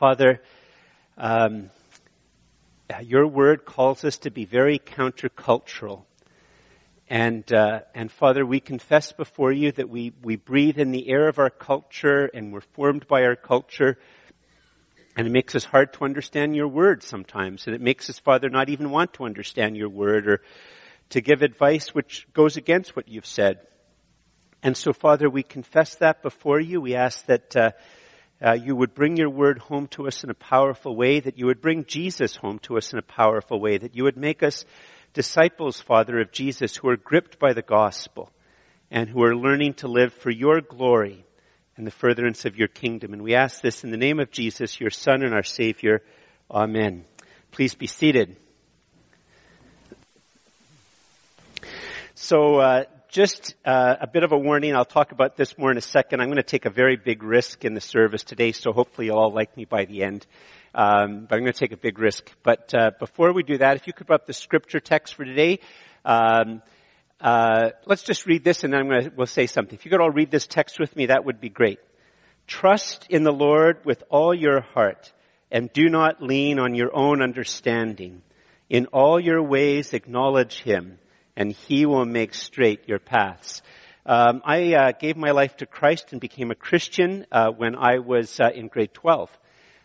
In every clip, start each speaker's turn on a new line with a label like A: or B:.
A: Father, um, your word calls us to be very countercultural. And, uh, and Father, we confess before you that we, we breathe in the air of our culture and we're formed by our culture. And it makes us hard to understand your word sometimes. And it makes us, Father, not even want to understand your word or to give advice which goes against what you've said. And so, Father, we confess that before you. We ask that uh, uh, you would bring your word home to us in a powerful way, that you would bring Jesus home to us in a powerful way, that you would make us disciples, Father, of Jesus who are gripped by the gospel and who are learning to live for your glory and the furtherance of your kingdom. And we ask this in the name of Jesus, your Son and our Savior. Amen. Please be seated. So, uh, just uh, a bit of a warning. I'll talk about this more in a second. I'm going to take a very big risk in the service today, so hopefully you'll all like me by the end. Um, but I'm going to take a big risk. But uh, before we do that, if you could put up the scripture text for today, um, uh, let's just read this, and then I'm going to we'll say something. If you could all read this text with me, that would be great. Trust in the Lord with all your heart, and do not lean on your own understanding. In all your ways, acknowledge Him and He will make straight your paths. Um, I uh, gave my life to Christ and became a Christian uh, when I was uh, in grade 12.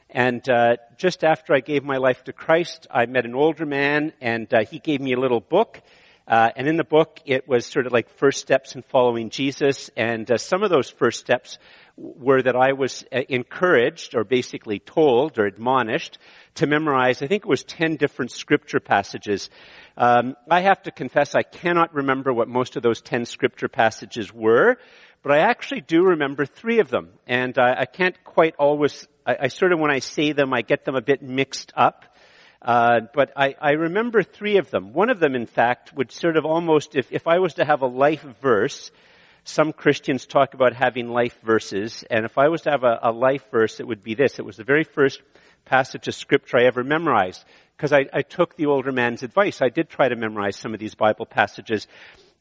A: And uh, just after I gave my life to Christ, I met an older man, and uh, he gave me a little book. Uh, and in the book, it was sort of like first steps in following Jesus. And some of those first steps were that I was encouraged, or basically told, or admonished, to memorize. I think it was ten different scripture passages um, I have to confess I cannot remember what most of those ten scripture passages were, but I actually do remember three of them, and I, I can't quite always. I, I, sort of, when I say them, I get them a bit mixed up. Uh, but I, I, remember three of them. One of them, in fact, would sort of almost, if, if I was to have a life verse, some Christians talk about having life verses, and if I was to have a, a life verse, it would be this. It was the very first passage of scripture I ever memorized because I, I, took the older man's advice. I did try to memorize some of these Bible passages.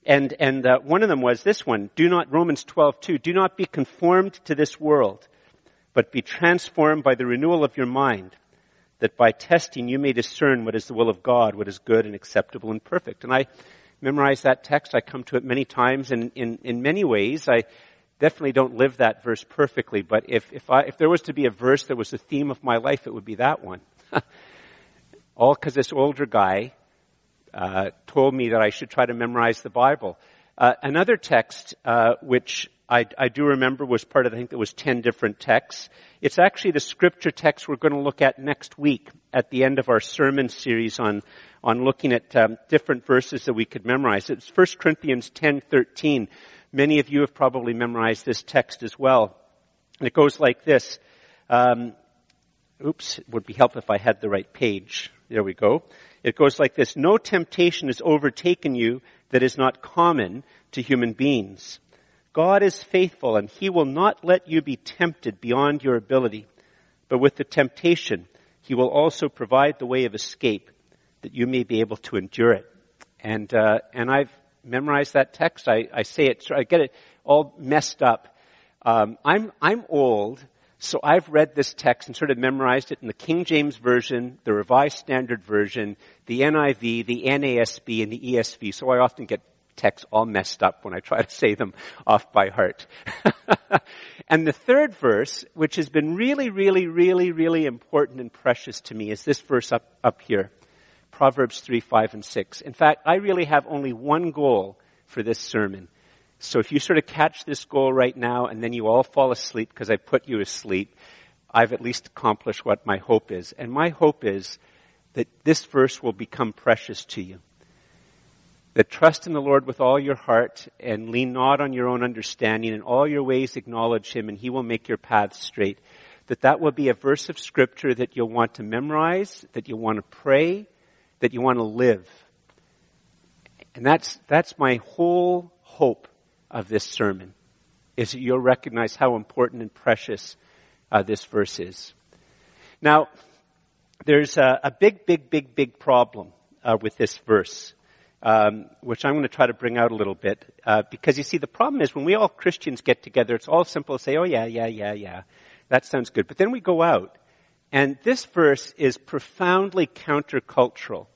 A: And, and uh, one of them was this one, do not, Romans 12, 2, do not be conformed to this world, but be transformed by the renewal of your mind, that by testing you may discern what is the will of God, what is good and acceptable and perfect. And I memorized that text. I come to it many times, and in, in many ways, I definitely don't live that verse perfectly, but if, if, I, if there was to be a verse that was the theme of my life, it would be that one. All because this older guy uh, told me that I should try to memorize the Bible. Uh, another text, uh, which I, I, do remember was part of, I think it was 10 different texts. It's actually the scripture text we're going to look at next week at the end of our sermon series on, on looking at um, different verses that we could memorize. It's 1 Corinthians 10, 13. Many of you have probably memorized this text as well. And it goes like this. Um, oops, it would be helpful if I had the right page. There we go. It goes like this. No temptation has overtaken you that is not common to human beings. God is faithful and he will not let you be tempted beyond your ability. But with the temptation, he will also provide the way of escape that you may be able to endure it. And, uh, and I've memorized that text. I, I say it, I get it all messed up. Um, I'm, I'm old so I've read this text and sort of memorized it in the King James Version, the Revised Standard Version, the NIV, the NASB, and the ESV. So I often get texts all messed up when I try to say them off by heart. and the third verse, which has been really, really, really, really important and precious to me, is this verse up, up here. Proverbs 3, 5, and 6. In fact, I really have only one goal for this sermon. So if you sort of catch this goal right now and then you all fall asleep because I put you to sleep, I've at least accomplished what my hope is. And my hope is that this verse will become precious to you. That trust in the Lord with all your heart and lean not on your own understanding. In all your ways acknowledge Him and He will make your paths straight. That that will be a verse of scripture that you'll want to memorize, that you'll want to pray, that you want to live. And that's, that's my whole hope of this sermon is that you'll recognize how important and precious uh, this verse is. Now, there's a, a, big, big, big, big problem uh, with this verse, um, which I'm going to try to bring out a little bit, uh, because you see, the problem is when we all Christians get together, it's all simple to say, "Oh yeah, yeah, yeah, yeah, that sounds good," but then we go out And this verse is profoundly countercultural.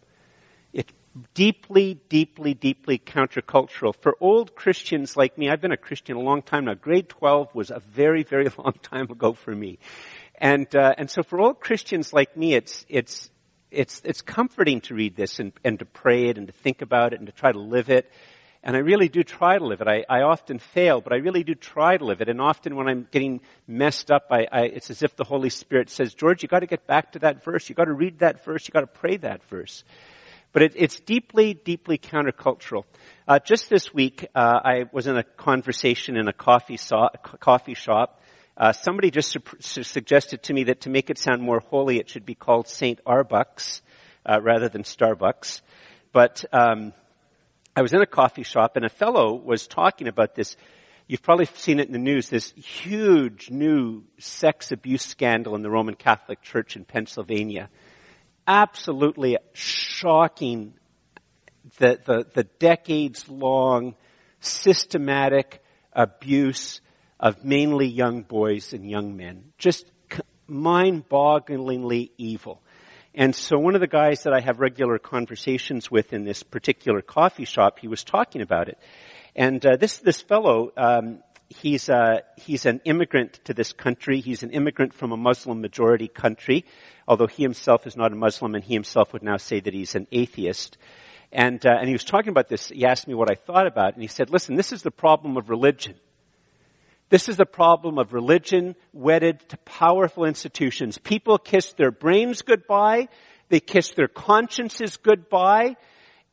A: It's deeply, deeply, deeply countercultural. For old Christians like me, I've been a Christian a long time now. Grade 12 was a very, very long time ago for me. And, uh, and so for old Christians like me, it's, it's, it's, it's comforting to read this and, and to pray it and to think about it and to try to live it. And I really do try to live it. I, I often fail, but I really do try to live it. And often when I'm getting messed up, I, I, it's as if the Holy Spirit says, George, you gotta get back to that verse. You gotta read that verse. You gotta pray that verse. But it, it's deeply, deeply countercultural. Uh, just this week, uh, I was in a conversation in a coffee, so, coffee shop. Uh, somebody just su- suggested to me that to make it sound more holy, it should be called Saint Arbucks uh, rather than Starbucks. But um, I was in a coffee shop and a fellow was talking about this. You've probably seen it in the news, this huge new sex abuse scandal in the Roman Catholic Church in Pennsylvania. Absolutely shocking the, the, the decades long systematic abuse of mainly young boys and young men. Just mind bogglingly evil. And so one of the guys that I have regular conversations with in this particular coffee shop, he was talking about it. And uh, this this fellow, um, he's uh, he's an immigrant to this country. He's an immigrant from a Muslim majority country, although he himself is not a Muslim, and he himself would now say that he's an atheist. And uh, and he was talking about this. He asked me what I thought about, it, and he said, "Listen, this is the problem of religion." This is the problem of religion wedded to powerful institutions. People kiss their brains goodbye. They kiss their consciences goodbye.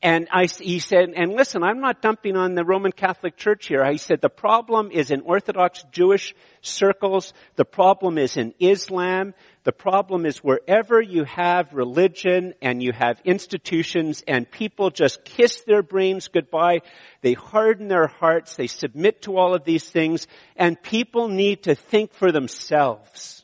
A: And I, he said, and listen, I'm not dumping on the Roman Catholic Church here. He said the problem is in Orthodox Jewish circles. The problem is in Islam. The problem is wherever you have religion and you have institutions and people just kiss their brains goodbye, they harden their hearts, they submit to all of these things, and people need to think for themselves.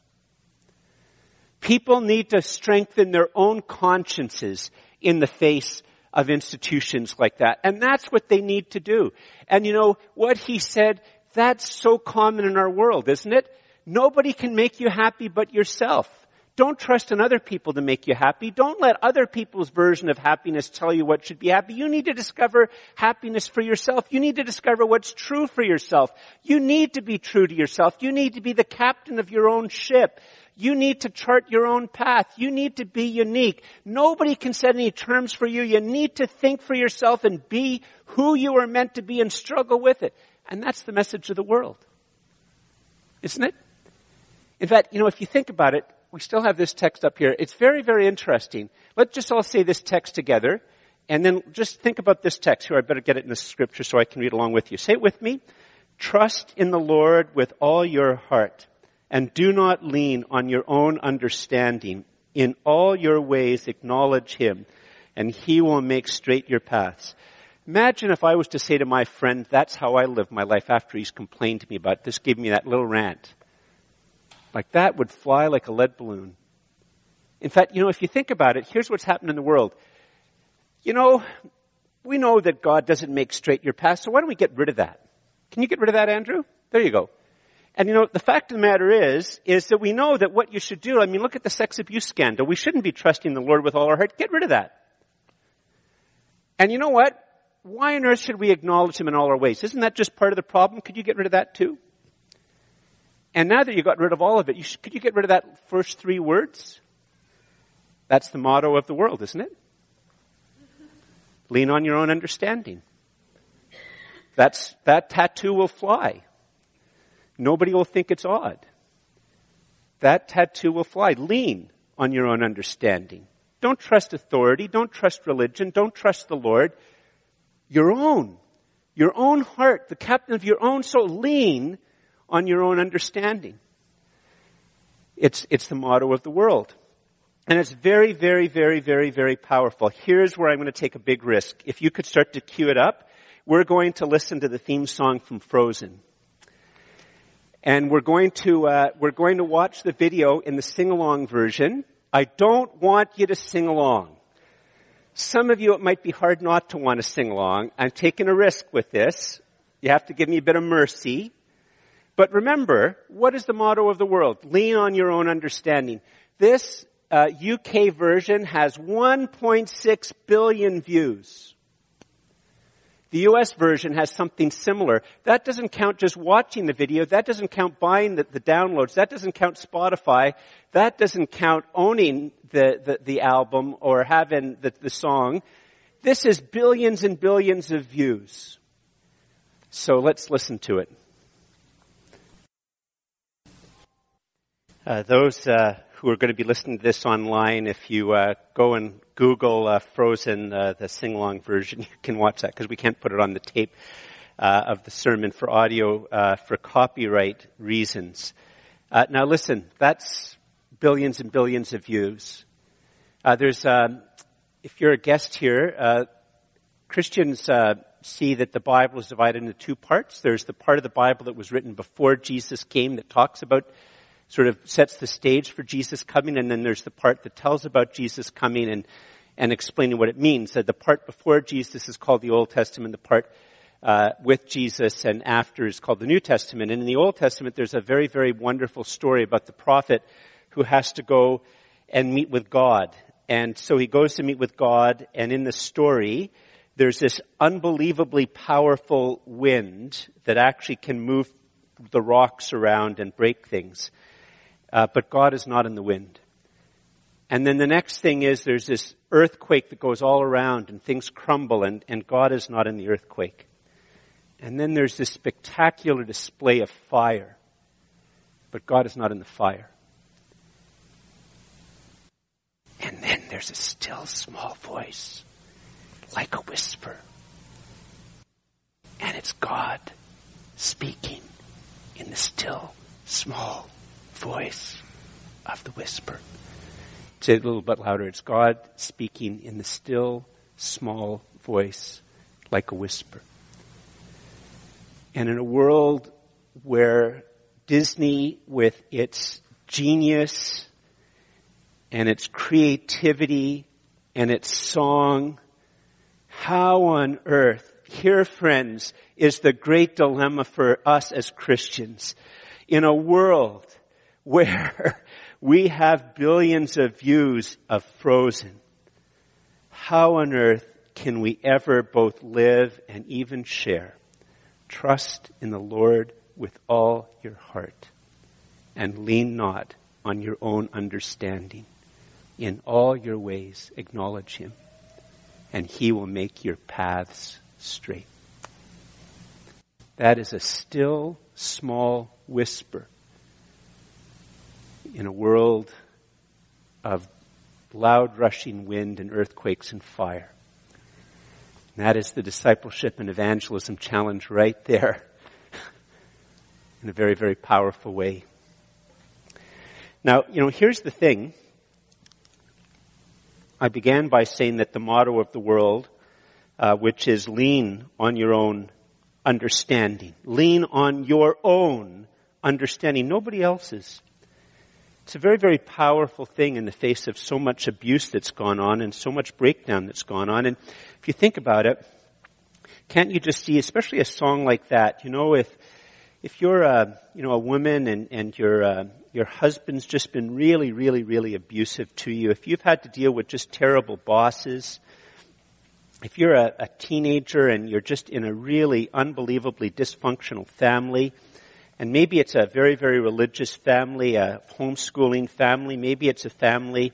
A: People need to strengthen their own consciences in the face of institutions like that. And that's what they need to do. And you know, what he said, that's so common in our world, isn't it? Nobody can make you happy but yourself. Don't trust in other people to make you happy. Don't let other people's version of happiness tell you what should be happy. You need to discover happiness for yourself. You need to discover what's true for yourself. You need to be true to yourself. You need to be the captain of your own ship. You need to chart your own path. You need to be unique. Nobody can set any terms for you. You need to think for yourself and be who you are meant to be and struggle with it. And that's the message of the world. Isn't it? In fact, you know, if you think about it, we still have this text up here. It's very, very interesting. Let's just all say this text together. And then just think about this text here. I better get it in the scripture so I can read along with you. Say it with me. Trust in the Lord with all your heart and do not lean on your own understanding. In all your ways acknowledge Him and He will make straight your paths. Imagine if I was to say to my friend, that's how I live my life after he's complained to me about this, gave me that little rant. Like that would fly like a lead balloon. In fact, you know, if you think about it, here's what's happened in the world. You know, we know that God doesn't make straight your path, so why don't we get rid of that? Can you get rid of that, Andrew? There you go. And you know, the fact of the matter is, is that we know that what you should do, I mean, look at the sex abuse scandal. We shouldn't be trusting the Lord with all our heart. Get rid of that. And you know what? Why on earth should we acknowledge Him in all our ways? Isn't that just part of the problem? Could you get rid of that too? And now that you got rid of all of it, you should, could you get rid of that first three words? That's the motto of the world, isn't it? Lean on your own understanding. That's, that tattoo will fly. Nobody will think it's odd. That tattoo will fly. Lean on your own understanding. Don't trust authority. Don't trust religion. Don't trust the Lord. Your own. Your own heart, the captain of your own soul. Lean on your own understanding. It's, it's the motto of the world. And it's very, very, very, very, very powerful. Here's where I'm going to take a big risk. If you could start to cue it up, we're going to listen to the theme song from Frozen. And we're going to, uh, we're going to watch the video in the sing-along version. I don't want you to sing along. Some of you, it might be hard not to want to sing along. I'm taking a risk with this. You have to give me a bit of mercy. But remember, what is the motto of the world? Lean on your own understanding. This uh, UK version has 1.6 billion views. The US version has something similar. That doesn't count just watching the video. That doesn't count buying the, the downloads. That doesn't count Spotify. That doesn't count owning the, the, the album or having the, the song. This is billions and billions of views. So let's listen to it. Uh, those uh, who are going to be listening to this online, if you uh, go and Google uh, Frozen, uh, the sing-along version, you can watch that because we can't put it on the tape uh, of the sermon for audio uh, for copyright reasons. Uh, now listen, that's billions and billions of views. there's, um, if you're a guest here, Christians see that the Bible is divided into two parts. There's the part of the Bible that was written before Jesus came that talks about sort of sets the stage for Jesus coming, and then there's the part that tells about Jesus coming and, and explaining what it means. That the part before Jesus is called the Old Testament, the part uh, with Jesus and after is called the New Testament. And in the Old Testament, there's a very, very wonderful story about the prophet who has to go and meet with God. And so he goes to meet with God, and in the story, there's this unbelievably powerful wind that actually can move the rocks around and break things uh, but God is not in the wind. And then the next thing is there's this earthquake that goes all around and things crumble and, and God is not in the earthquake. And then there's this spectacular display of fire, but God is not in the fire. And then there's a still small voice, like a whisper. And it's God speaking in the still small voice of the whisper. Say it a little bit louder. It's God speaking in the still, small voice like a whisper. And in a world where Disney, with its genius and its creativity and its song, how on earth, here friends, is the great dilemma for us as Christians. In a world where we have billions of views of Frozen, how on earth can we ever both live and even share? Trust in the Lord with all your heart and lean not on your own understanding. In all your ways acknowledge Him and He will make your paths straight. That is a still small whisper in a world of loud rushing wind and earthquakes and fire. And that is the discipleship and evangelism challenge right there in a very, very powerful way. Now, you know, here's the thing. I began by saying that the motto of the world, uh, which is lean on your own understanding, lean on your own understanding, nobody else's. It's a very, very powerful thing in the face of so much abuse that's gone on and so much breakdown that's gone on. And if you think about it, can't you just see, especially a song like that, you know, if, if you're a, you know, a woman and, and your, uh, your husband's just been really, really, really abusive to you, if you've had to deal with just terrible bosses, if you're a, a teenager and you're just in a really unbelievably dysfunctional family, and maybe it's a very, very religious family, a homeschooling family. Maybe it's a family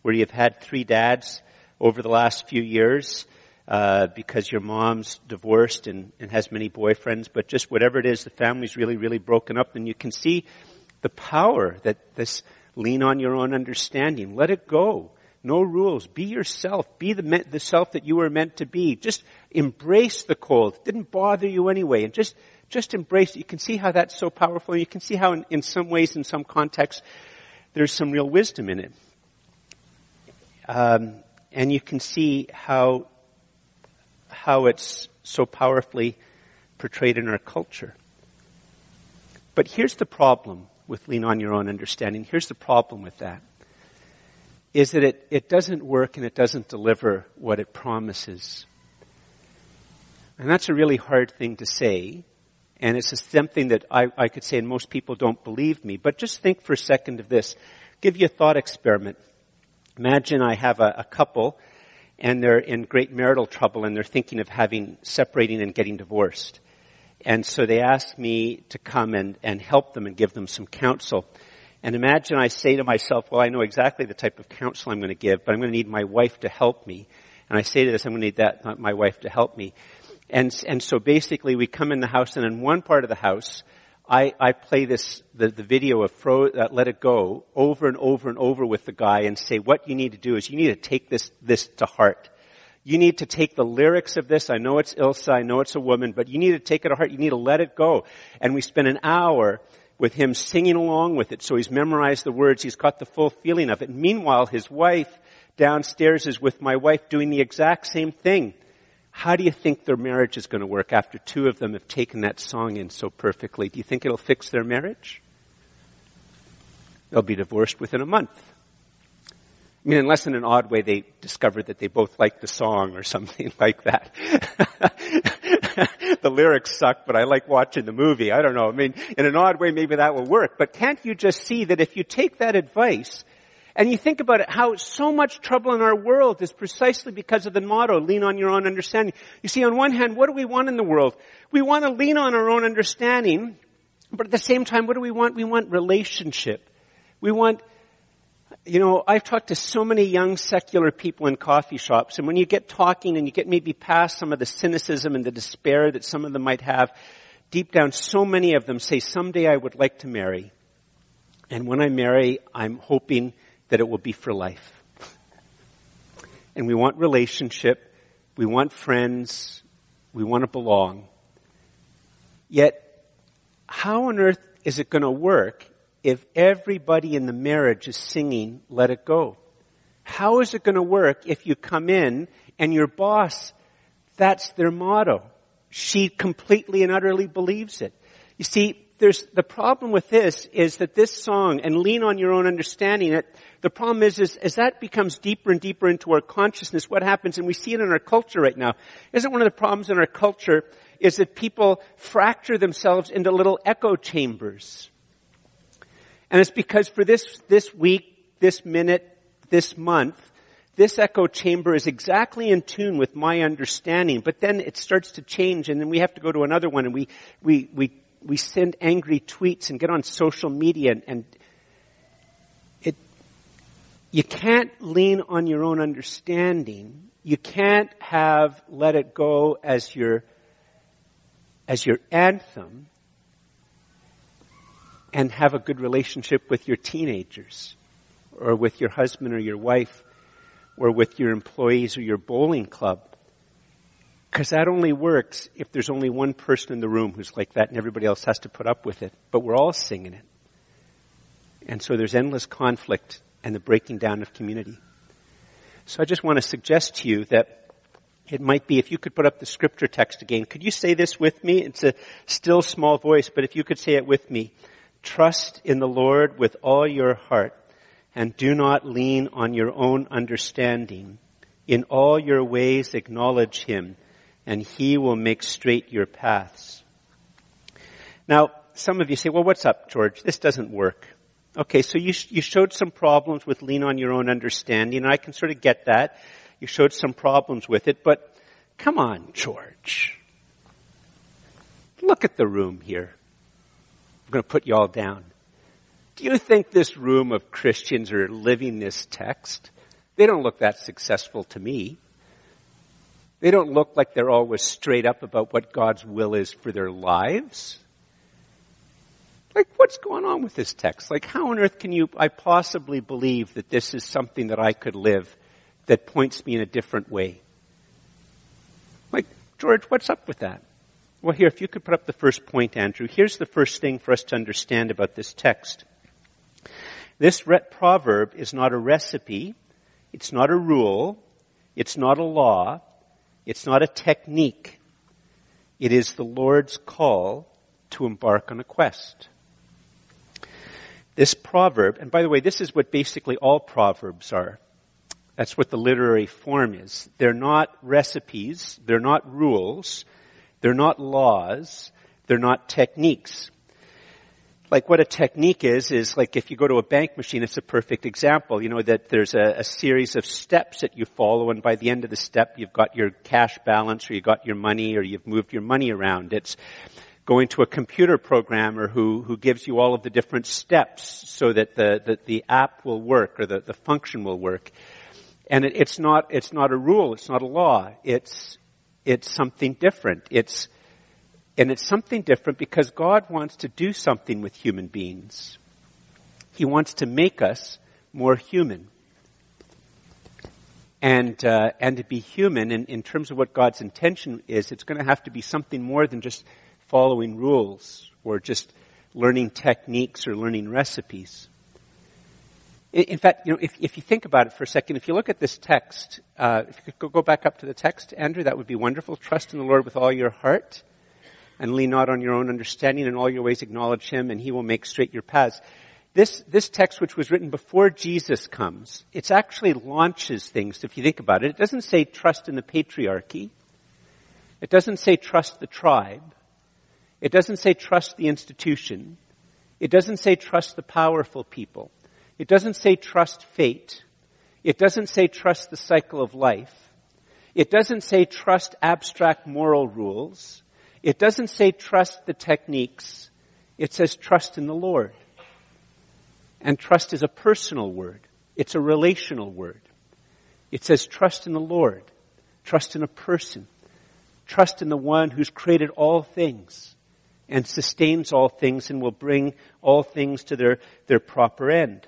A: where you've had three dads over the last few years uh, because your mom's divorced and, and has many boyfriends. But just whatever it is, the family's really, really broken up, and you can see the power that this lean on your own understanding. Let it go. No rules. Be yourself. Be the, the self that you were meant to be. Just embrace the cold. It didn't bother you anyway. And just just embrace it. You can see how that's so powerful. You can see how in, in some ways, in some contexts, there's some real wisdom in it. Um, and you can see how, how it's so powerfully portrayed in our culture. But here's the problem with lean on your own understanding. Here's the problem with that. Is that it, it doesn't work and it doesn't deliver what it promises. And that's a really hard thing to say and it's something that I, I could say, and most people don't believe me. But just think for a second of this. give you a thought experiment. Imagine I have a, a couple and they're in great marital trouble and they're thinking of having, separating and getting divorced. And so they asked me to come and, and help them and give them some counsel. And imagine I say to myself, well, I know exactly the type of counsel I'm going to give, but I'm going to need my wife to help me. And I say to this, I'm going to need that, my wife to help me. And, and so basically we come in the house and in one part of the house, I, I play this, the, the video of Fro, uh, Let It Go over and over and over with the guy and say, what you need to do is you need to take this, this to heart. You need to take the lyrics of this. I know it's Elsa. I know it's a woman, but you need to take it to heart. You need to let it go. And we spend an hour with him singing along with it. So he's memorized the words. He's got the full feeling of it. Meanwhile, his wife downstairs is with my wife doing the exact same thing. How do you think their marriage is going to work after two of them have taken that song in so perfectly? Do you think it'll fix their marriage? They'll be divorced within a month. I mean, unless in an odd way they discovered that they both liked the song or something like that. the lyrics suck, but I like watching the movie. I don't know. I mean, in an odd way, maybe that will work. But can't you just see that if you take that advice and you think about it, how so much trouble in our world is precisely because of the motto, lean on your own understanding. You see, on one hand, what do we want in the world? We want to lean on our own understanding, but at the same time, what do we want? We want relationship. We want you know, I've talked to so many young secular people in coffee shops, and when you get talking and you get maybe past some of the cynicism and the despair that some of them might have, deep down, so many of them say, someday I would like to marry. And when I marry, I'm hoping that it will be for life. And we want relationship, we want friends, we want to belong. Yet, how on earth is it going to work if everybody in the marriage is singing Let It Go? How is it going to work if you come in and your boss, that's their motto? She completely and utterly believes it. You see, there's, the problem with this is that this song, and lean on your own understanding it, the problem is, is, as that becomes deeper and deeper into our consciousness, what happens, and we see it in our culture right now, isn't one of the problems in our culture is that people fracture themselves into little echo chambers. And it's because for this, this week, this minute, this month, this echo chamber is exactly in tune with my understanding, but then it starts to change and then we have to go to another one and we, we, we, we send angry tweets and get on social media and, and it, you can't lean on your own understanding. You can't have let it go as your, as your anthem and have a good relationship with your teenagers or with your husband or your wife or with your employees or your bowling club. Because that only works if there's only one person in the room who's like that and everybody else has to put up with it. But we're all singing it. And so there's endless conflict and the breaking down of community. So I just want to suggest to you that it might be if you could put up the scripture text again. Could you say this with me? It's a still small voice, but if you could say it with me. Trust in the Lord with all your heart and do not lean on your own understanding. In all your ways acknowledge Him and He will make straight your paths. Now, some of you say, well, what's up, George? This doesn't work. Okay, so you, you showed some problems with lean on your own understanding, and I can sort of get that. You showed some problems with it, but come on, George. Look at the room here. I'm going to put you all down. Do you think this room of Christians are living this text? They don't look that successful to me. They don't look like they're always straight up about what God's will is for their lives. Like, what's going on with this text? Like, how on earth can you, I possibly believe that this is something that I could live that points me in a different way? Like, George, what's up with that? Well, here, if you could put up the first point, Andrew, here's the first thing for us to understand about this text. This proverb is not a recipe, it's not a rule, it's not a law, it's not a technique. It is the Lord's call to embark on a quest. This proverb, and by the way, this is what basically all proverbs are. That's what the literary form is. They're not recipes, they're not rules, they're not laws. They're not techniques. Like what a technique is, is like if you go to a bank machine, it's a perfect example. You know, that there's a, a, series of steps that you follow and by the end of the step you've got your cash balance or you've got your money or you've moved your money around. It's going to a computer programmer who, who gives you all of the different steps so that the, the, app will work or the, the function will work. And it, it's not, it's not a rule, it's not a law, it's, it's something different. It's, and it's something different because God wants to do something with human beings. He wants to make us more human. And, uh, and to be human in, in terms of what God's intention is, it's going to have to be something more than just following rules or just learning techniques or learning recipes. In fact, you know, if, if you think about it for a second, if you look at this text, uh, if you could go back up to the text, Andrew, that would be wonderful. Trust in the Lord with all your heart and lean not on your own understanding. In all your ways acknowledge Him and He will make straight your paths. This, this text, which was written before Jesus comes, it actually launches things, if you think about it. It doesn't say trust in the patriarchy. It doesn't say trust the tribe. It doesn't say trust the institution. It doesn't say trust the powerful people. It doesn't say trust fate. It doesn't say trust the cycle of life. It doesn't say trust abstract moral rules. It doesn't say trust the techniques. It says trust in the Lord. And trust is a personal word. It's a relational word. It says trust in the Lord. Trust in a person. Trust in the one who's created all things and sustains all things and will bring all things to their, their proper end.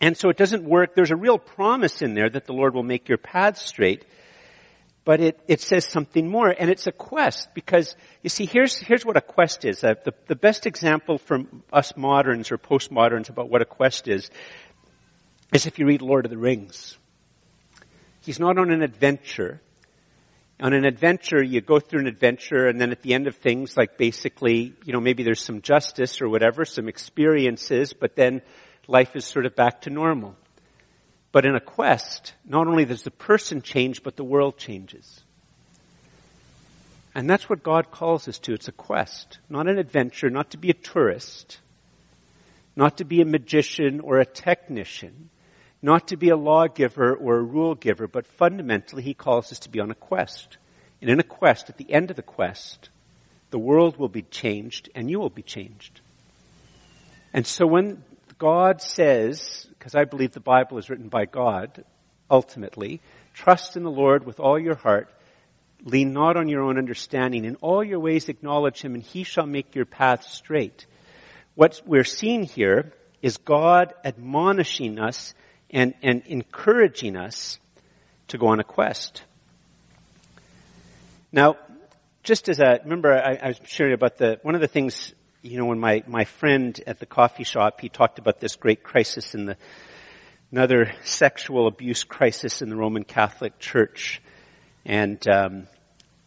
A: And so it doesn't work. There's a real promise in there that the Lord will make your paths straight. But it, it says something more, and it's a quest, because, you see, here's, here's what a quest is. Uh, the, the best example from us moderns or postmoderns about what a quest is, is if you read Lord of the Rings. He's not on an adventure. On an adventure, you go through an adventure, and then at the end of things, like basically, you know, maybe there's some justice or whatever, some experiences, but then life is sort of back to normal. But in a quest, not only does the person change, but the world changes. And that's what God calls us to. It's a quest, not an adventure, not to be a tourist, not to be a magician or a technician, not to be a lawgiver or a rule giver, but fundamentally he calls us to be on a quest. And in a quest, at the end of the quest, the world will be changed and you will be changed. And so when God says, because I believe the Bible is written by God, ultimately, trust in the Lord with all your heart, lean not on your own understanding, in all your ways acknowledge Him, and He shall make your path straight. What we're seeing here is God admonishing us and, and encouraging us to go on a quest. Now, just as a, remember I, I was sharing about the, one of the things you know, when my, my friend at the coffee shop, he talked about this great crisis in the, another sexual abuse crisis in the Roman Catholic Church. And, um,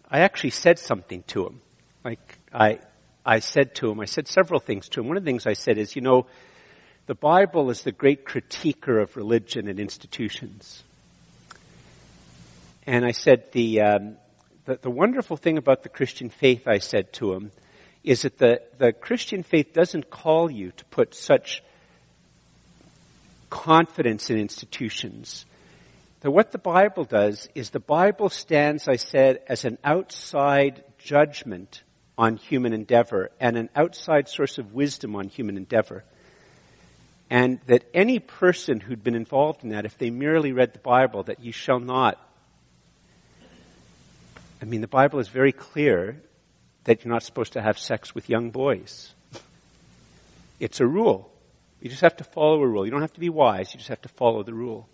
A: I actually said something to him. Like, I, I said to him, I said several things to him. One of the things I said is, you know, the Bible is the great critiquer of religion and institutions. And I said the, um, the, the wonderful thing about the Christian faith, I said to him, is that the, the Christian faith doesn't call you to put such confidence in institutions. That what the Bible does is the Bible stands, I said, as an outside judgment on human endeavor and an outside source of wisdom on human endeavor. And that any person who'd been involved in that, if they merely read the Bible, that you shall not. I mean, the Bible is very clear that you're not supposed to have sex with young boys. It's a rule. You just have to follow a rule. You don't have to be wise. You just have to follow the rule.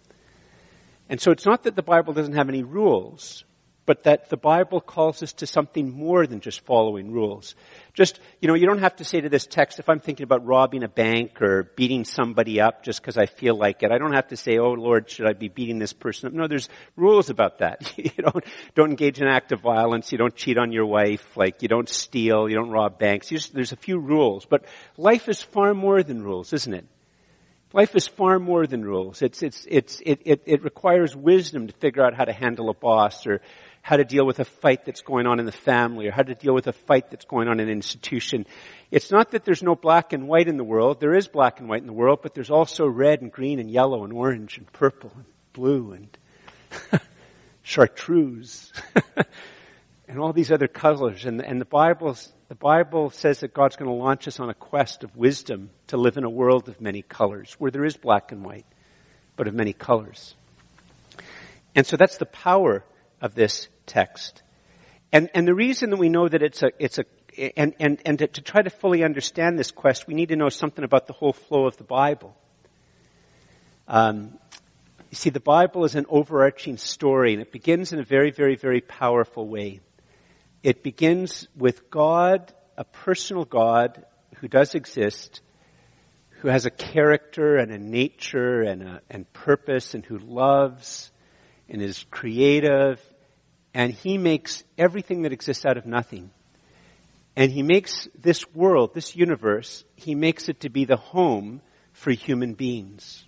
A: And so it's not that the Bible doesn't have any rules, but that the Bible calls us to something more than just following rules. Just, you know, you don't have to say to this text, if I'm thinking about robbing a bank or beating somebody up just because I feel like it, I don't have to say, oh Lord, should I be beating this person up? No, there's rules about that. you don't, don't engage in act of violence, you don't cheat on your wife, like you don't steal, you don't rob banks. Just, there's a few rules. But life is far more than rules, isn't it? Life is far more than rules. It's, it's, it's, it, it, it requires wisdom to figure out how to handle a boss or how to deal with a fight that's going on in the family or how to deal with a fight that's going on in an institution. It's not that there's no black and white in the world. There is black and white in the world, but there's also red and green and yellow and orange and purple and blue and chartreuse and all these other colors. And, and the Bible, the Bible says that God's going to launch us on a quest of wisdom to live in a world of many colors, where there is black and white, but of many colors. And so that's the power of this text. And, and the reason that we know that it's a, it's a, and, and, and to, to try to fully understand this quest, we need to know something about the whole flow of the Bible. Um, you see, the Bible is an overarching story, and it begins in a very, very, very powerful way. It begins with God, a personal God who does exist, who has a character and a nature and a and purpose and who loves and is creative and he makes everything that exists out of nothing. And he makes this world, this universe, he makes it to be the home for human beings.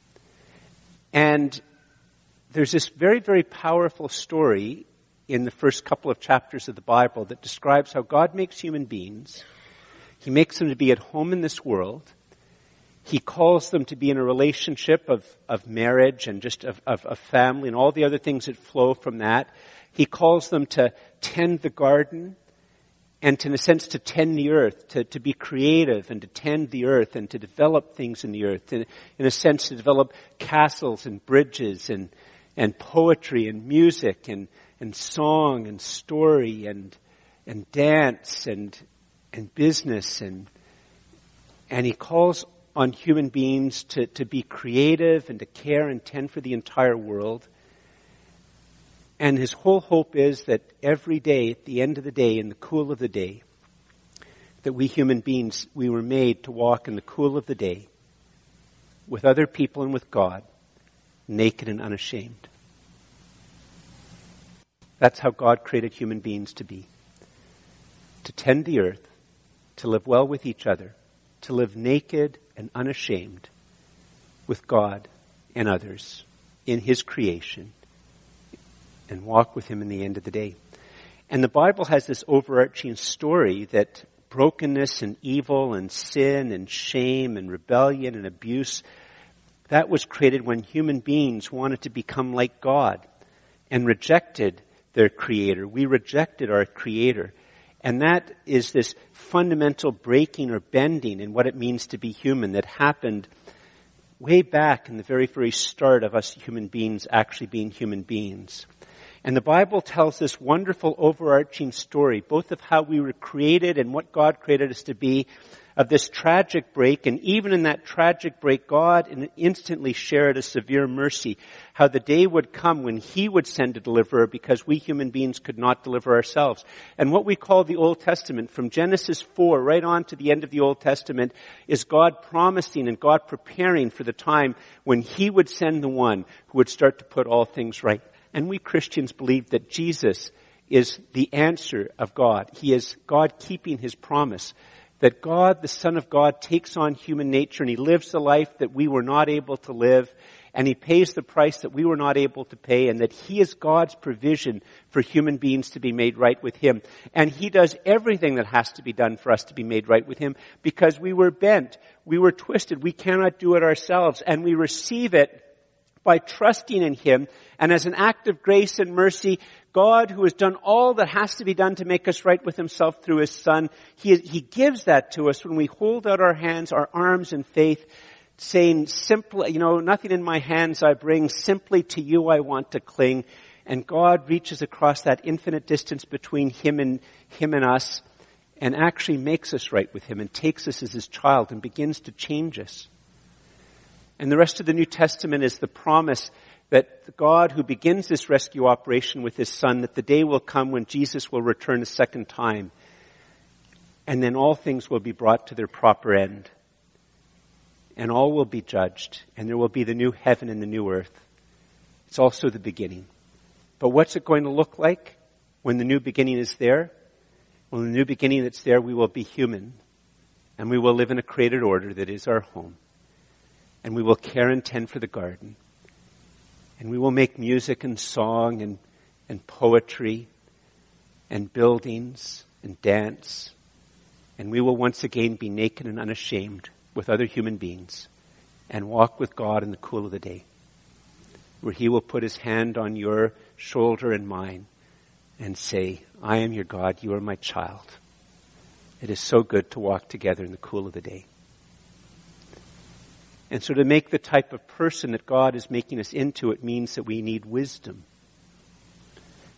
A: And there's this very, very powerful story in the first couple of chapters of the Bible that describes how God makes human beings. He makes them to be at home in this world. He calls them to be in a relationship of, of marriage and just of, of, of family and all the other things that flow from that. He calls them to tend the garden and to, in a sense, to tend the earth, to, to be creative and to tend the earth and to develop things in the earth. In, in a sense, to develop castles and bridges and, and poetry and music and, and song and story and and dance and and business and and he calls on human beings to, to be creative and to care and tend for the entire world. And his whole hope is that every day, at the end of the day, in the cool of the day, that we human beings, we were made to walk in the cool of the day with other people and with God, naked and unashamed. That's how God created human beings to be. To tend the earth, to live well with each other, to live naked and unashamed with God and others in His creation and walk with Him in the end of the day. And the Bible has this overarching story that brokenness and evil and sin and shame and rebellion and abuse, that was created when human beings wanted to become like God and rejected their creator. We rejected our creator. And that is this fundamental breaking or bending in what it means to be human that happened way back in the very, very start of us human beings actually being human beings. And the Bible tells this wonderful overarching story, both of how we were created and what God created us to be, of this tragic break, and even in that tragic break, God instantly shared a severe mercy. How the day would come when He would send a deliverer because we human beings could not deliver ourselves. And what we call the Old Testament, from Genesis 4 right on to the end of the Old Testament, is God promising and God preparing for the time when He would send the one who would start to put all things right. And we Christians believe that Jesus is the answer of God. He is God keeping His promise that God, the Son of God, takes on human nature and He lives the life that we were not able to live and He pays the price that we were not able to pay and that He is God's provision for human beings to be made right with Him. And He does everything that has to be done for us to be made right with Him because we were bent, we were twisted, we cannot do it ourselves and we receive it by trusting in Him and as an act of grace and mercy, God who has done all that has to be done to make us right with himself through his son, he, he gives that to us when we hold out our hands, our arms in faith, saying simply, you know, nothing in my hands I bring, simply to you I want to cling. And God reaches across that infinite distance between him and, him and us and actually makes us right with him and takes us as his child and begins to change us. And the rest of the New Testament is the promise that God who begins this rescue operation with his son, that the day will come when Jesus will return a second time. And then all things will be brought to their proper end. And all will be judged. And there will be the new heaven and the new earth. It's also the beginning. But what's it going to look like when the new beginning is there? Well, the new beginning that's there, we will be human. And we will live in a created order that is our home. And we will care and tend for the garden and we will make music and song and, and poetry and buildings and dance, and we will once again be naked and unashamed with other human beings and walk with God in the cool of the day, where He will put His hand on your shoulder and mine and say, I am your God, you are my child. It is so good to walk together in the cool of the day. And so to make the type of person that God is making us into, it means that we need wisdom.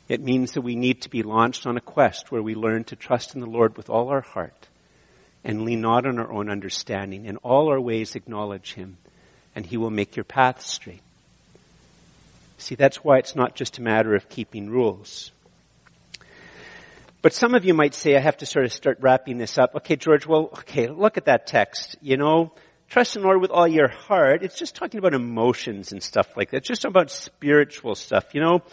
A: It means that we need to be launched on a quest where we learn to trust in the Lord with all our heart and lean not on our own understanding. In all our ways acknowledge Him and He will make your path straight. See, that's why it's not just a matter of keeping rules. But some of you might say, I have to sort of start wrapping this up. Okay, George, well, okay, look at that text. You know, trust in the Lord with all your heart. It's just talking about emotions and stuff like that. It's just about spiritual stuff, you know.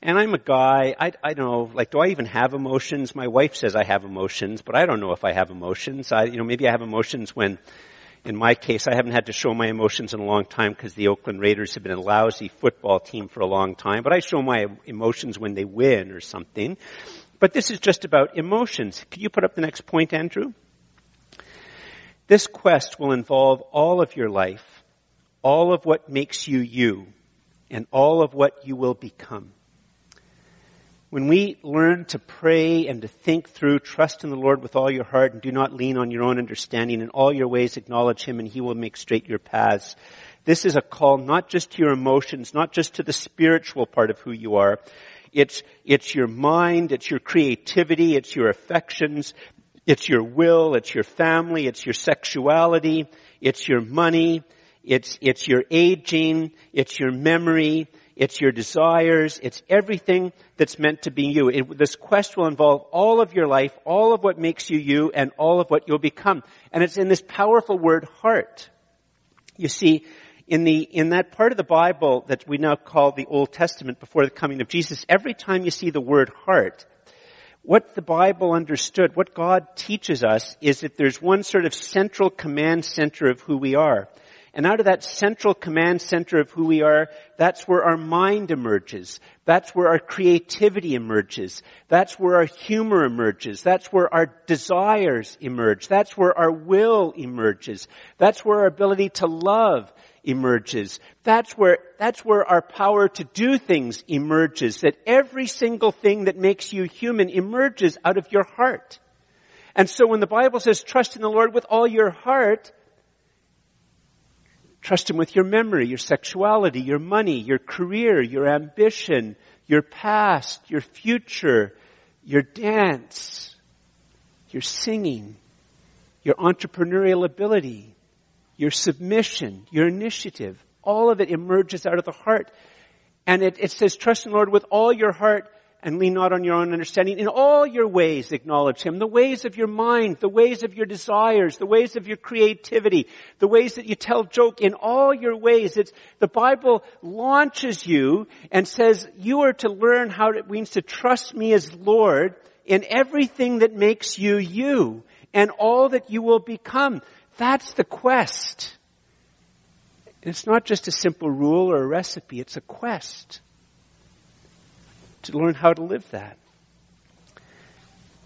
A: And I'm a guy, I, I don't know, like, do I even have emotions? My wife says I have emotions, but I don't know if I have emotions. I, you know, maybe I have emotions when, in my case, I haven't had to show my emotions in a long time because the Oakland Raiders have been a lousy football team for a long time, but I show my emotions when they win or something. But this is just about emotions. Could you put up the next point, Andrew? This quest will involve all of your life, all of what makes you you, and all of what you will become. When we learn to pray and to think through, trust in the Lord with all your heart and do not lean on your own understanding. In all your ways acknowledge Him and He will make straight your paths. This is a call not just to your emotions, not just to the spiritual part of who you are, it's, it's your mind, it's your creativity, it's your affections, it's your will, it's your family, it's your sexuality, it's your money, it's, it's your aging, it's your memory, it's your desires, it's everything that's meant to be you. It, this quest will involve all of your life, all of what makes you you, and all of what you'll become. And it's in this powerful word heart. You see, in the, in that part of the Bible that we now call the Old Testament before the coming of Jesus, every time you see the word heart, what the Bible understood, what God teaches us is that there's one sort of central command center of who we are. And out of that central command center of who we are, that's where our mind emerges. That's where our creativity emerges. That's where our humor emerges. That's where our desires emerge. That's where our will emerges. That's where our ability to love emerges. That's where, that's where our power to do things emerges. That every single thing that makes you human emerges out of your heart. And so when the Bible says trust in the Lord with all your heart, trust Him with your memory, your sexuality, your money, your career, your ambition, your past, your future, your dance, your singing, your entrepreneurial ability, your submission, your initiative, all of it emerges out of the heart. And it, it says, trust in the Lord with all your heart and lean not on your own understanding. In all your ways acknowledge Him. The ways of your mind, the ways of your desires, the ways of your creativity, the ways that you tell joke, in all your ways. It's, the Bible launches you and says you are to learn how it means to trust me as Lord in everything that makes you you and all that you will become. That's the quest. It's not just a simple rule or a recipe, it's a quest to learn how to live that.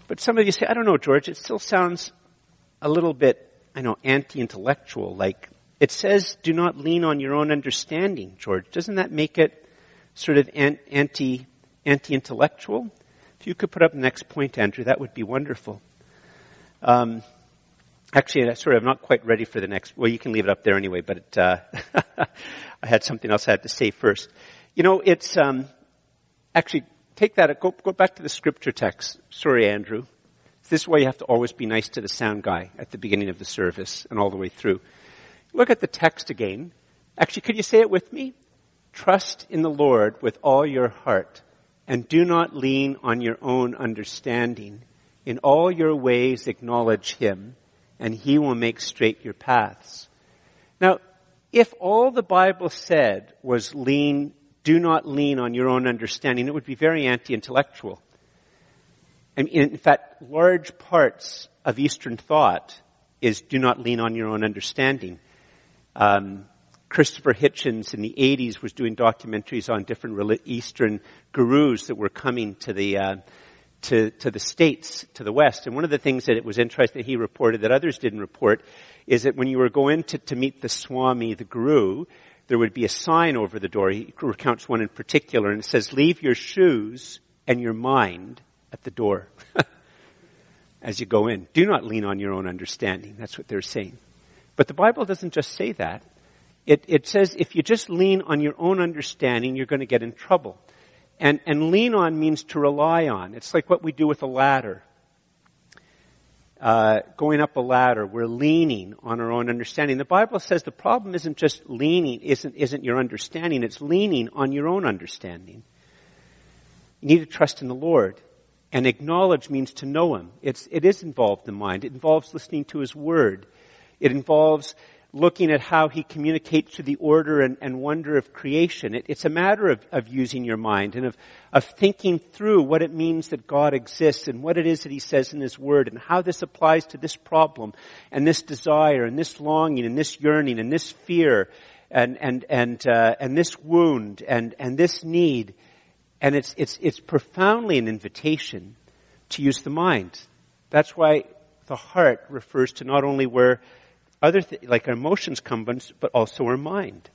A: But some of you say, I don't know, George, it still sounds a little bit, I know, anti-intellectual, like it says do not lean on your own understanding, George. Doesn't that make it sort of anti, anti-intellectual? If you could put up the next point, Andrew, that would be wonderful. Um, Actually, sorry, I sort of not quite ready for the next. Well, you can leave it up there anyway. But uh, I had something else I had to say first. You know, it's um, actually take that. Go go back to the scripture text. Sorry, Andrew. This is why you have to always be nice to the sound guy at the beginning of the service and all the way through. Look at the text again. Actually, could you say it with me? Trust in the Lord with all your heart and do not lean on your own understanding. In all your ways acknowledge Him and he will make straight your paths. Now, if all the Bible said was lean, do not lean on your own understanding, it would be very anti-intellectual. And in fact, large parts of Eastern thought is do not lean on your own understanding. Um, Christopher Hitchens in the 80s was doing documentaries on different Eastern gurus that were coming to the uh, to, to the states to the west. And one of the things that it was interesting that he reported that others didn't report is that when you were going to, to meet the Swami, the Guru, there would be a sign over the door. He recounts one in particular and it says, leave your shoes and your mind at the door as you go in. Do not lean on your own understanding. That's what they're saying. But the Bible doesn't just say that. It, it says if you just lean on your own understanding, you're going to get in trouble. And, and lean on means to rely on. It's like what we do with a ladder. Uh, going up a ladder, we're leaning on our own understanding. The Bible says the problem isn't just leaning, isn't, isn't your understanding, it's leaning on your own understanding. You need to trust in the Lord. And acknowledge means to know Him. It's, it is involved in mind. It involves listening to His Word. It involves looking at how he communicates to the order and, and wonder of creation. It, it's a matter of, of using your mind and of, of thinking through what it means that God exists and what it is that he says in his word and how this applies to this problem and this desire and this longing and this yearning and this fear and, and, and, uh, and this wound and, and this need. And it's, it's, it's profoundly an invitation to use the mind. That's why the heart refers to not only where other th- like our emotions come, but also our mind.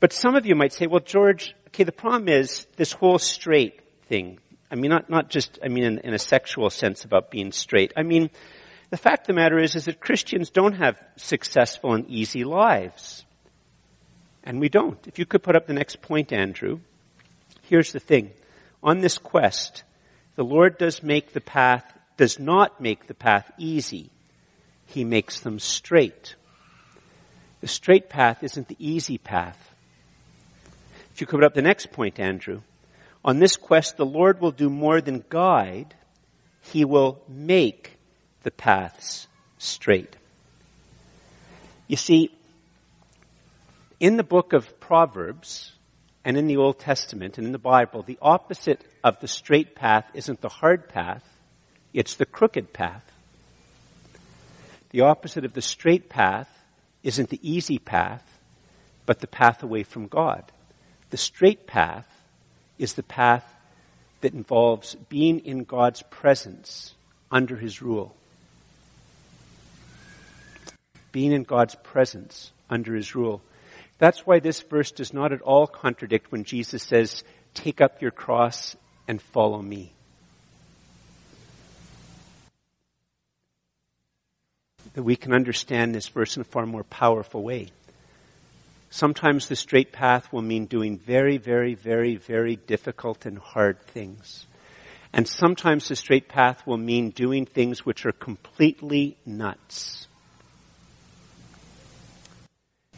A: But some of you might say, well, George, okay, the problem is this whole straight thing. I mean, not, not just, I mean, in, in a sexual sense about being straight. I mean, the fact of the matter is, is that Christians don't have successful and easy lives. And we don't. If you could put up the next point, Andrew. Here's the thing. On this quest, the Lord does make the path, does not make the path easy he makes them straight. The straight path isn't the easy path. If you put up the next point, Andrew. On this quest, the Lord will do more than guide. He will make the paths straight. You see, in the book of Proverbs and in the Old Testament and in the Bible, the opposite of the straight path isn't the hard path, it's the crooked path. The opposite of the straight path isn't the easy path, but the path away from God. The straight path is the path that involves being in God's presence under His rule. Being in God's presence under His rule. That's why this verse does not at all contradict when Jesus says, take up your cross and follow me. That we can understand this verse in a far more powerful way. Sometimes the straight path will mean doing very, very, very, very difficult and hard things. And sometimes the straight path will mean doing things which are completely nuts.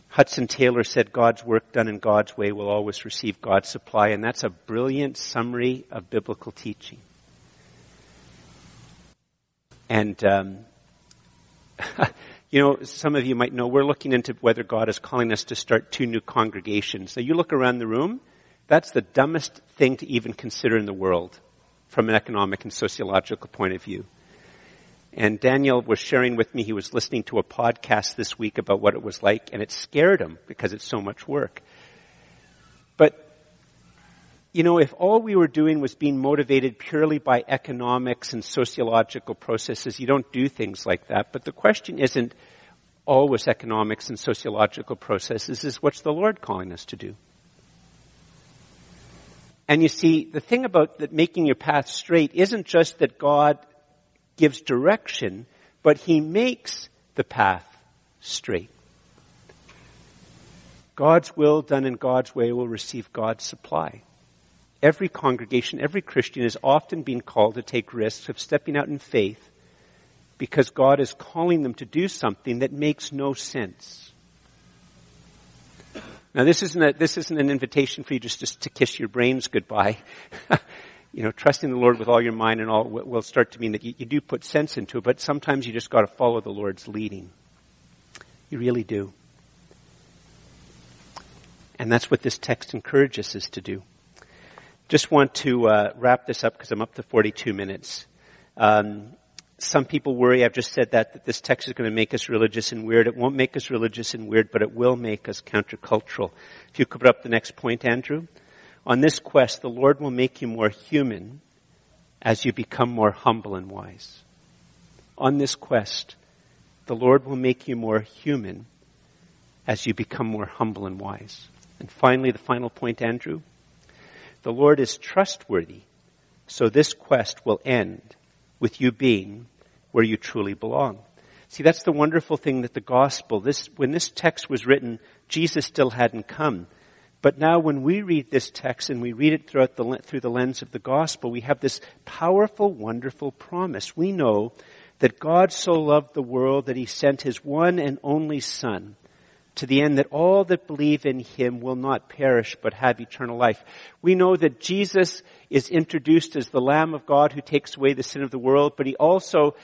A: Hudson Taylor said God's work done in God's way will always receive God's supply, and that's a brilliant summary of biblical teaching. And um, you know, some of you might know we're looking into whether God is calling us to start two new congregations. Now you look around the room, that's the dumbest thing to even consider in the world from an economic and sociological point of view. And Daniel was sharing with me, he was listening to a podcast this week about what it was like, and it scared him because it's so much work. But you know, if all we were doing was being motivated purely by economics and sociological processes, you don't do things like that. But the question isn't always economics and sociological processes, is what's the Lord calling us to do? And you see, the thing about that making your path straight isn't just that God gives direction, but He makes the path straight. God's will done in God's way will receive God's supply every congregation, every Christian is often being called to take risks of stepping out in faith because God is calling them to do something that makes no sense. Now this isn't a, this isn't an invitation for you just, just to kiss your brains goodbye. you know, trusting the Lord with all your mind and all will start to mean that you, you do put sense into it, but sometimes you just gotta follow the Lord's leading. You really do. And that's what this text encourages us to do. Just want to uh, wrap this up because I'm up to 42 minutes. Um, some people worry, I've just said that, that this text is going to make us religious and weird. It won't make us religious and weird, but it will make us countercultural. If you could put up the next point, Andrew. On this quest, the Lord will make you more human as you become more humble and wise. On this quest, the Lord will make you more human as you become more humble and wise. And finally, the final point, Andrew. The Lord is trustworthy, so this quest will end with you being where you truly belong. See, that's the wonderful thing that the gospel, this, when this text was written, Jesus still hadn't come. But now when we read this text and we read it throughout the, through the lens of the gospel, we have this powerful, wonderful promise. We know that God so loved the world that he sent his one and only son to the end that all that believe in him will not perish but have eternal life. We know that Jesus is introduced as the Lamb of God who takes away the sin of the world, but he also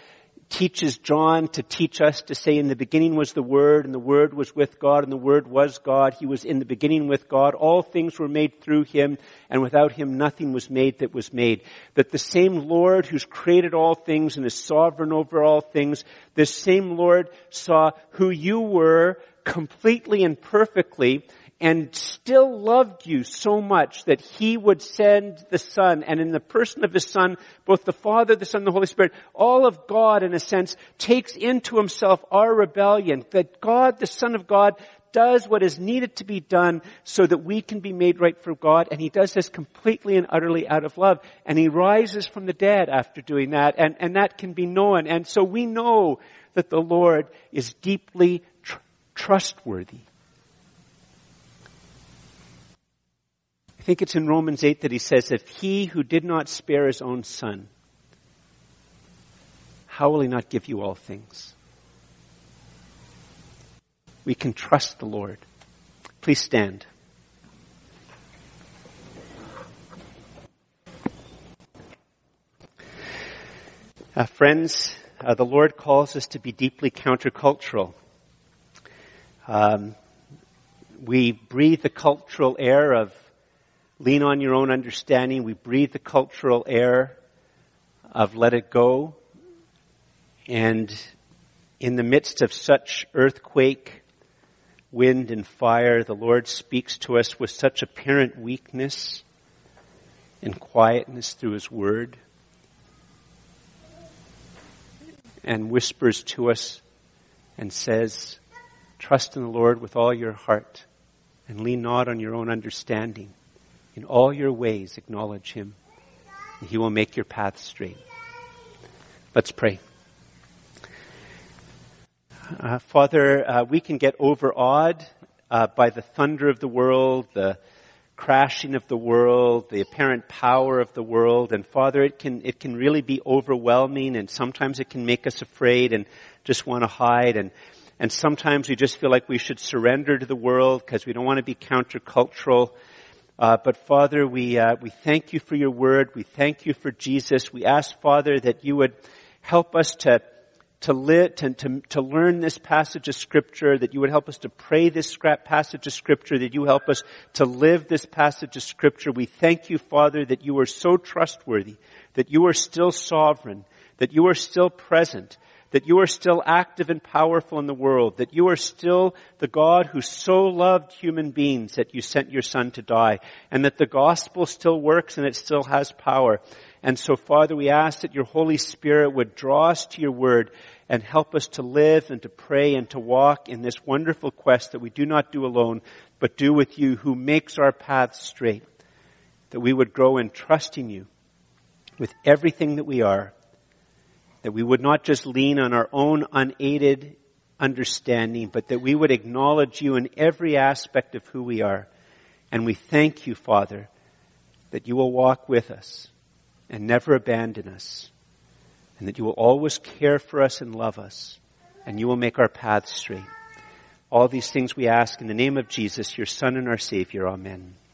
A: teaches John to teach us to say in the beginning was the Word and the Word was with God and the Word was God. He was in the beginning with God. All things were made through Him and without Him nothing was made that was made. That the same Lord who's created all things and is sovereign over all things, this same Lord saw who you were completely and perfectly and still loved you so much that he would send the Son, and in the person of his Son, both the Father, the Son, the Holy Spirit, all of God, in a sense, takes into himself our rebellion, that God, the Son of God, does what is needed to be done so that we can be made right for God, and he does this completely and utterly out of love, and he rises from the dead after doing that, and, and that can be known, and so we know that the Lord is deeply tr- I think it's in Romans 8 that he says, if he who did not spare his own son, how will he not give you all things? We can trust the Lord. Please stand. Uh, friends, uh, the Lord calls us to be deeply countercultural. Um, we breathe the cultural air of lean on your own understanding. We breathe the cultural air of let it go. And in the midst of such earthquake, wind and fire, the Lord speaks to us with such apparent weakness and quietness through His Word and whispers to us and says, trust in the Lord with all your heart and lean not on your own understanding. In all your ways, acknowledge Him, and He will make your path straight. Let's pray. Uh, Father, uh, we can get overawed uh, by the thunder of the world, the crashing of the world, the apparent power of the world, and Father, it can it can really be overwhelming, and sometimes it can make us afraid and just want to hide, and and sometimes we just feel like we should surrender to the world because we don't want to be countercultural. Uh, but Father, we uh, we thank you for your word. We thank you for Jesus. We ask Father that you would help us to to live to, to, to learn this passage of scripture. That you would help us to pray this passage of scripture. That you help us to live this passage of scripture. We thank you, Father, that you are so trustworthy. That you are still sovereign. That you are still present that you are still active and powerful in the world, that you are still the God who so loved human beings that you sent your son to die, and that the gospel still works and it still has power. And so Father, we ask that your Holy Spirit would draw us to your word and help us to live and to pray and to walk in this wonderful quest that we do not do alone, but do with you who makes our paths straight. That we would grow in trusting you with everything that we are that we would not just lean on our own unaided understanding, but that we would acknowledge you in every aspect of who we are. And we thank you, Father, that you will walk with us and never abandon us, and that you will always care for us and love us, and you will make our paths straight. All these things we ask in the name of Jesus, your Son and our Savior. Amen.